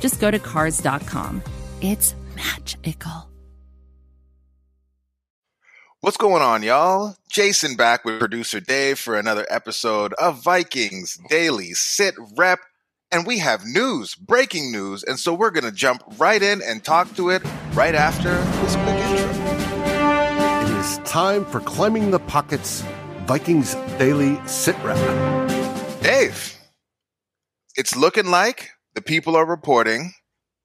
just go to Cars.com. It's magical. What's going on, y'all? Jayson back with producer Dave for another episode of Vikings Daily Sit Rep. And we have news, breaking news. And so we're going to jump right in and talk to it right after this quick intro. It is time for Climbing the Pockets Vikings Daily Sit Rep. Dave, it's looking like the people are reporting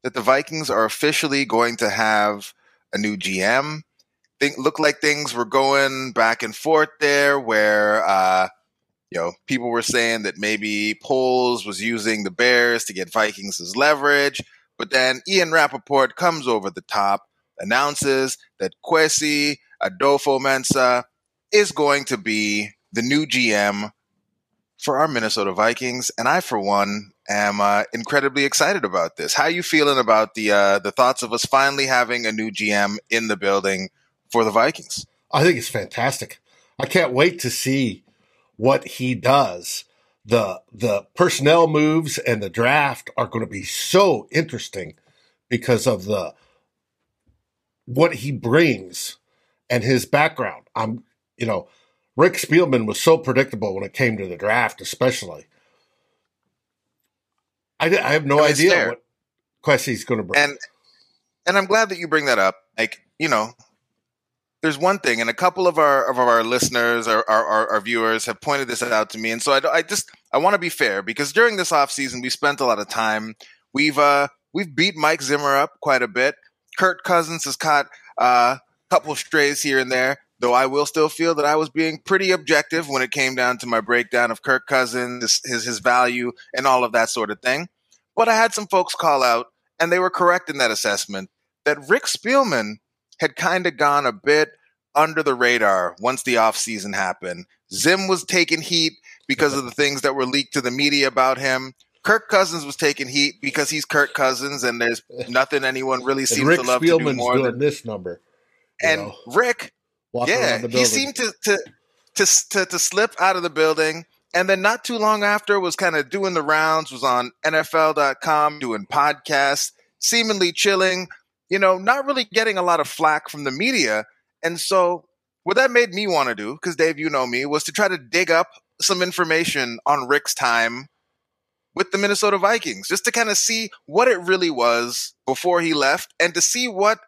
that the Vikings are officially going to have a new GM think looked like things were going back and forth there where uh, you know people were saying that maybe Poles was using the Bears to get Vikings as leverage, but then Ian Rapoport comes over the top, announces that Kwesi Adofo-Mensah is going to be the new GM for our Minnesota Vikings, and I, for one, am uh, incredibly excited about this. How are you feeling about the uh, the thoughts of us finally having a new GM in the building? for the Vikings. I think it's fantastic. I can't wait to see what he does. The the personnel moves and the draft are going to be so interesting because of the what he brings and his background. I'm you know, Rick Spielman was so predictable when it came to the draft, especially. I, I have no idea what Kwesi's going to bring. And and I'm glad that you bring that up. Like, you know, there's one thing, and a couple of our of our listeners, our our, our viewers, have pointed this out to me, and so I, I just I want to be fair because during this off season we spent a lot of time. We've uh we've beat Mike Zimmer up quite a bit. Kirk Cousins has caught uh, a couple strays here and there, though I will still feel that I was being pretty objective when it came down to my breakdown of Kirk Cousins, his his value, and all of that sort of thing. But I had some folks call out, and they were correct in that assessment that Rick Spielman had kind of gone a bit under the radar once the offseason happened. Zim was taking heat because of the things that were leaked to the media about him. Kirk Cousins was taking heat because he's Kirk Cousins, and there's nothing anyone really seems to love Spielman's to do more doing than this number. And know, Rick, yeah, he seemed to, to to to to slip out of the building, and then not too long after was kind of doing the rounds, was on NFL.com doing podcasts, seemingly chilling, you know, not really getting a lot of flack from the media. And so, what that made me want to do, because Dave, you know me, was to try to dig up some information on Rick's time with the Minnesota Vikings, just to kind of see what it really was before he left and to see what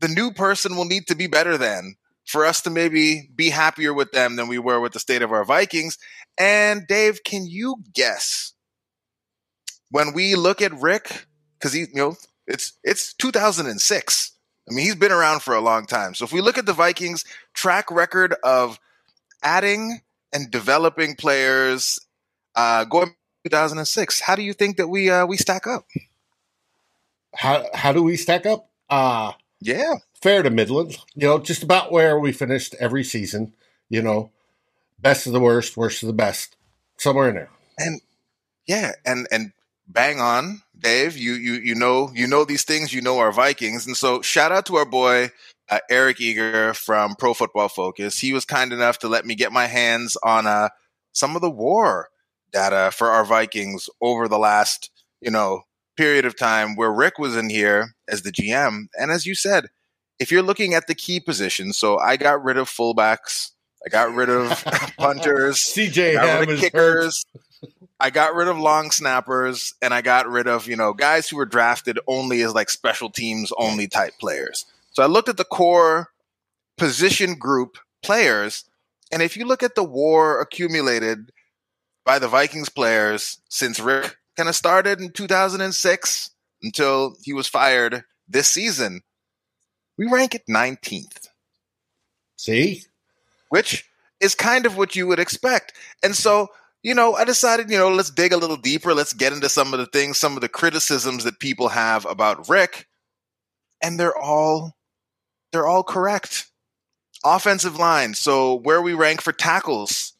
the new person will need to be better than for us to maybe be happier with them than we were with the state of our Vikings. And Dave, can you guess when we look at Rick, because he, you know, it's it's 2006. I mean, he's been around for a long time. So if we look at the Vikings' track record of adding and developing players uh, going 2006, how do you think that we uh, we stack up? How how do we stack up? Uh yeah, fair to Midland. You know, just about where we finished every season. You know, best of the worst, worst of the best, somewhere in there. And yeah, and and bang on, Dave. You you you know you know these things. You know our Vikings, and so shout out to our boy uh, Eric Eager from Pro Football Focus. He was kind enough to let me get my hands on uh, some of the WAR data for our Vikings over the last you know period of time where Rick was in here as the GM. And as you said, if you're looking at the key positions, so I got rid of fullbacks. I got rid of punters. CJ Ham is kickers. Hurt. I got rid of long snappers and I got rid of, you know, guys who were drafted only as like special teams only type players. So I looked at the core position group players. And if you look at the war accumulated by the Vikings players since Rick kind of started in 2006 until he was fired this season, we rank at 19th. See? Which is kind of what you would expect. And so you know, I decided, you know, let's dig a little deeper. Let's get into some of the things, some of the criticisms that people have about Rick, and they're all they're all correct. Offensive line. So where we rank for tackles,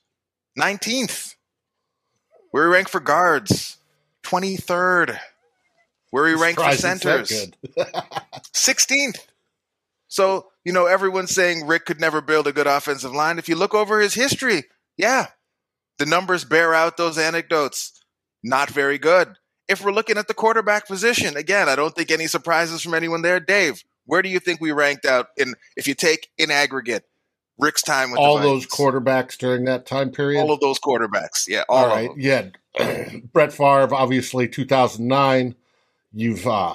19th. Where we rank for guards, 23rd. Where we rank for centers, 16th. So, you know, everyone's saying Rick could never build a good offensive line. If you look over his history, yeah, the numbers bear out those anecdotes. Not very good. If we're looking at the quarterback position, again, I don't think any surprises from anyone there. Dave, where do you think we ranked out in if you take in aggregate Rick's time with all those quarterbacks during that time period? All of those quarterbacks, yeah. all right, yeah. Brett Favre, obviously, two thousand nine. You've uh,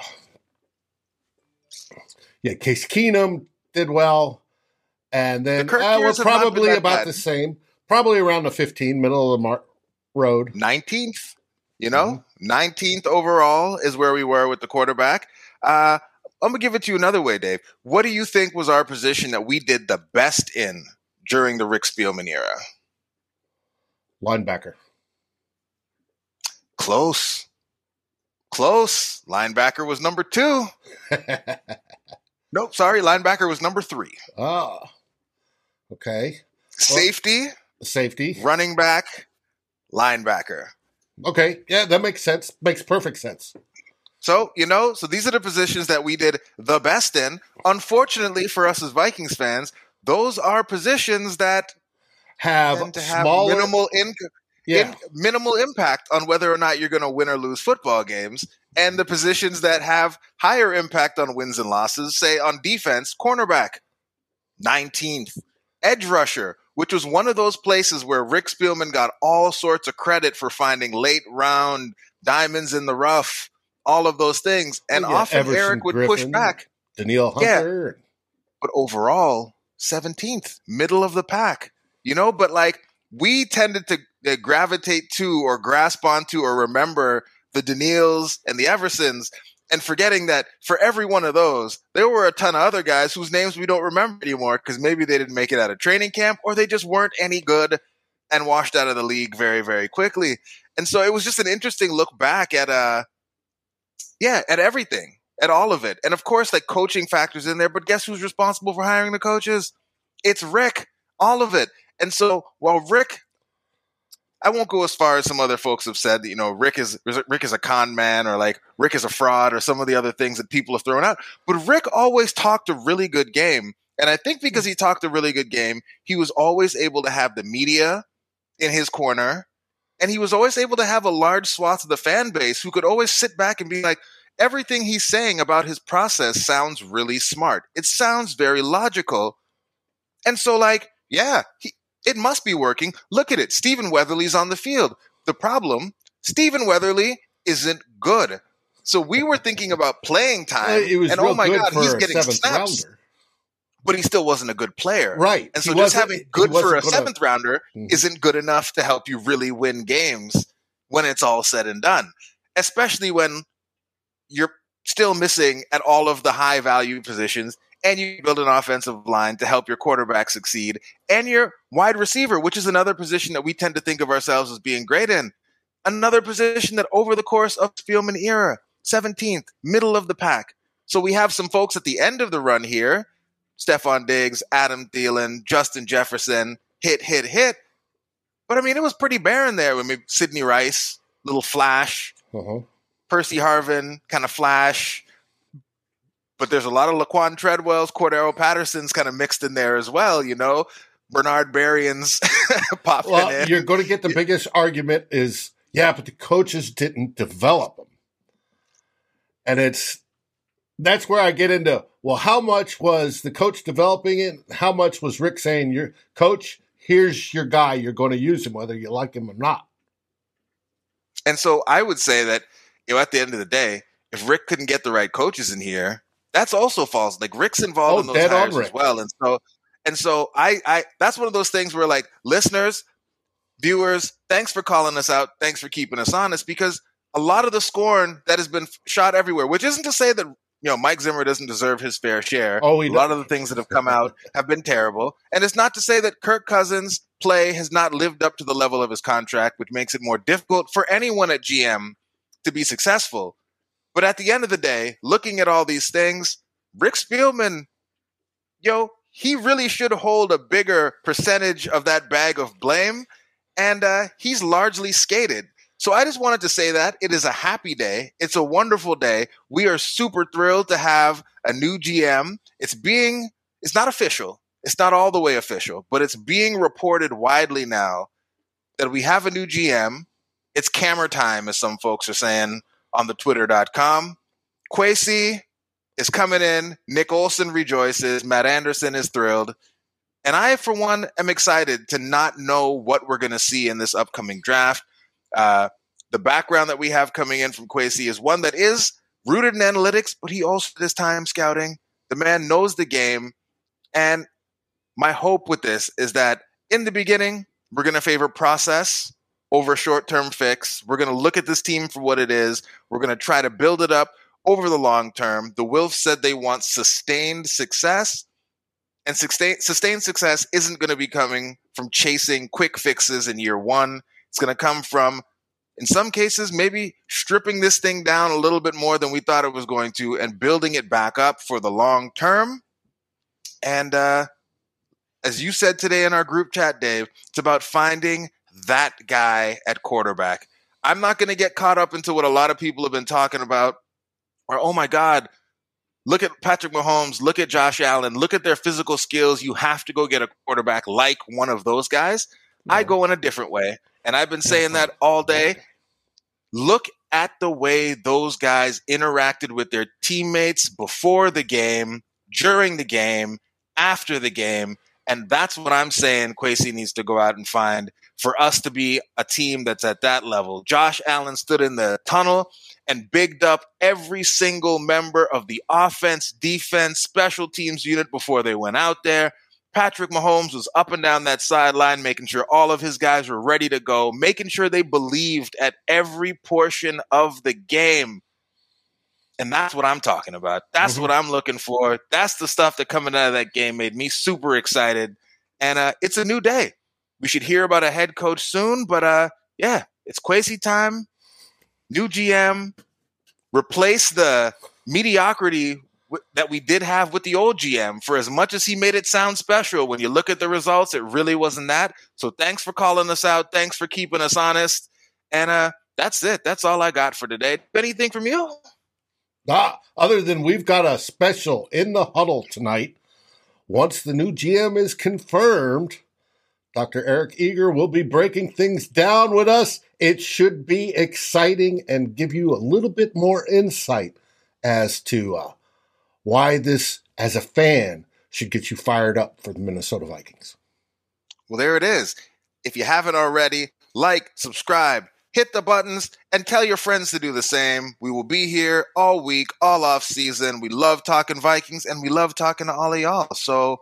yeah, Case Keenum did well, and then the uh, we're probably about bad. the same, probably around the fifteen, middle of the mar- road, nineteenth. You know, 19th mm-hmm. overall is where we were with the quarterback. Uh, I'm gonna give it to you another way, Dave. What do you think was our position that we did the best in during the Rick Spielman era? Linebacker. Close. Close. Linebacker was number two. nope, sorry. Linebacker was number three. Oh. Okay. Safety. Well, safety. Running back. Linebacker. Okay. Yeah, that makes sense. Makes perfect sense. So, you know, so these are the positions that we did the best in. Unfortunately for us as Vikings fans, those are positions that have, to have smaller, minimal income. Yeah. In, minimal impact on whether or not you're going to win or lose football games, and the positions that have higher impact on wins and losses, say on defense, cornerback, 19th, edge rusher, which was one of those places where Rick Spielman got all sorts of credit for finding late round diamonds in the rough all of those things. And yeah, often Everson Eric would Griffen, push back. Danielle Hunter. Yeah. But overall, 17th, middle of the pack. You know, but like we tended to uh, gravitate to or grasp onto or remember the Danielles and the Eversons and forgetting that for every one of those, there were a ton of other guys whose names we don't remember anymore because maybe they didn't make it out of training camp or they just weren't any good and washed out of the league very, very quickly. And so it was just an interesting look back at uh yeah, at everything, at all of it. And of course, like coaching factors in there, but guess who's responsible for hiring the coaches? It's Rick, all of it. And so while Rick, I won't go as far as some other folks have said that, you know, Rick is Rick is a con man or like Rick is a fraud or some of the other things that people have thrown out. But Rick always talked a really good game. And I think because he talked a really good game, he was always able to have the media in his corner and he was always able to have a large swath of the fan base who could always sit back and be like, everything he's saying about his process sounds really smart. It sounds very logical. And so, like, yeah, he, it must be working. Look at it. Stephen Weatherly's on the field. The problem, Stephen Weatherly isn't good. So we were thinking about playing time. and oh my God, he's getting snaps. Rounder but he still wasn't a good player. Right. And so he just having good for a seventh rounder mm-hmm. isn't good enough to help you really win games when it's all said and done, especially when you're still missing at all of the high value positions and you build an offensive line to help your quarterback succeed and your wide receiver, which is another position that we tend to think of ourselves as being great in. Another position that over the course of Spielman era, 17th, middle of the pack. So we have some folks at the end of the run here Stefon Diggs, Adam Thielen, Justin Jefferson, hit, hit, hit. But I mean, it was pretty barren there with Sidney Rice, little flash, uh-huh. Percy Harvin, kind of flash. But there's a lot of Laquon Treadwells, Cordarrelle Patterson's kind of mixed in there as well, you know. Bernard Berrian's popping well, in. You're going to get the biggest argument is, yeah, but the coaches didn't develop them. And it's that's where I get into well, how much was the coach developing it? How much was Rick saying, "Your coach, here's your guy. You're going to use him whether you like him or not." And so I would say that you know at the end of the day, if Rick couldn't get the right coaches in here, that's also false. Like Rick's involved oh, in those hires as well, and so and so I I that's one of those things where like listeners, viewers, thanks for calling us out. Thanks for keeping us honest because a lot of the scorn that has been shot everywhere, which isn't to say that you know, Mike Zimmer doesn't deserve his fair share. Oh, a lot of the things that have come out have been terrible. And it's not to say that Kirk Cousins' play has not lived up to the level of his contract, which makes it more difficult for anyone at GM to be successful. But at the end of the day, looking at all these things, Rick Spielman, yo, he really should hold a bigger percentage of that bag of blame. And uh, he's largely skated. So I just wanted to say that it is a happy day. It's a wonderful day. We are super thrilled to have a new GM. It's being, it's not official. It's not all the way official, but it's being reported widely now that we have a new GM. It's camera time, as some folks are saying on the twitter.com. Kwesi is coming in. Nick Olson rejoices. Matt Anderson is thrilled. And I, for one, am excited to not know what we're going to see in this upcoming draft. Uh, the background that we have coming in from Kwesi is one that is rooted in analytics, but he also this time scouting. The man knows the game. And my hope with this is that in the beginning, we're going to favor process over short term fix. We're going to look at this team for what it is. We're going to try to build it up over the long term. The Wilfs said they want sustained success. And sustain, sustained success isn't going to be coming from chasing quick fixes in year one. It's going to come from, in some cases, maybe stripping this thing down a little bit more than we thought it was going to and building it back up for the long term. And uh, as you said today in our group chat, Dave, it's about finding that guy at quarterback. I'm not going to get caught up into what a lot of people have been talking about, or, oh my God, look at Patrick Mahomes, look at Josh Allen, look at their physical skills. You have to go get a quarterback like one of those guys. I go in a different way. And I've been saying that all day. Look at the way those guys interacted with their teammates before the game, during the game, after the game. And that's what I'm saying Kwesi needs to go out and find for us to be a team that's at that level. Josh Allen stood in the tunnel and bigged up every single member of the offense, defense, special teams unit before they went out there. Patrick Mahomes was up and down that sideline, making sure all of his guys were ready to go, making sure they believed at every portion of the game. And that's what I'm talking about. That's mm-hmm. what I'm looking for. That's the stuff that coming out of that game made me super excited. And uh, it's a new day. We should hear about a head coach soon, but uh, yeah, it's Kwesi time. New GM, replace the mediocrity w- that we did have with the old GM. For as much as he made it sound special, when you look at the results, it really wasn't that. So thanks for calling us out. Thanks for keeping us honest. And uh, that's it. That's all I got for today. Anything from you? Ah, other than we've got a special in the huddle tonight. Once the new GM is confirmed, Dr. Eric Eager will be breaking things down with us. It should be exciting and give you a little bit more insight as to uh, why this, as a fan, should get you fired up for the Minnesota Vikings. Well, there it is. If you haven't already, like, subscribe, hit the buttons, and tell your friends to do the same. We will be here all week, all off season. We love talking Vikings and we love talking to all of y'all. So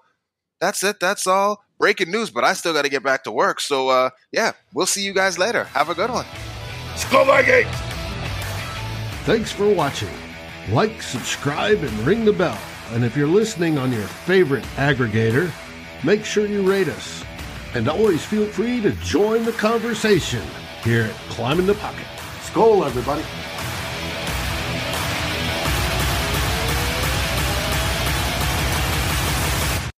that's it. That's all breaking news, but I still got to get back to work. So, uh, yeah, we'll see you guys later. Have a good one. Skol Vikings! Thanks for watching. Like, subscribe, and ring the bell. And if you're listening on your favorite aggregator, make sure you rate us. And always feel free to join the conversation here at Climbing the Pocket. Skol, everybody.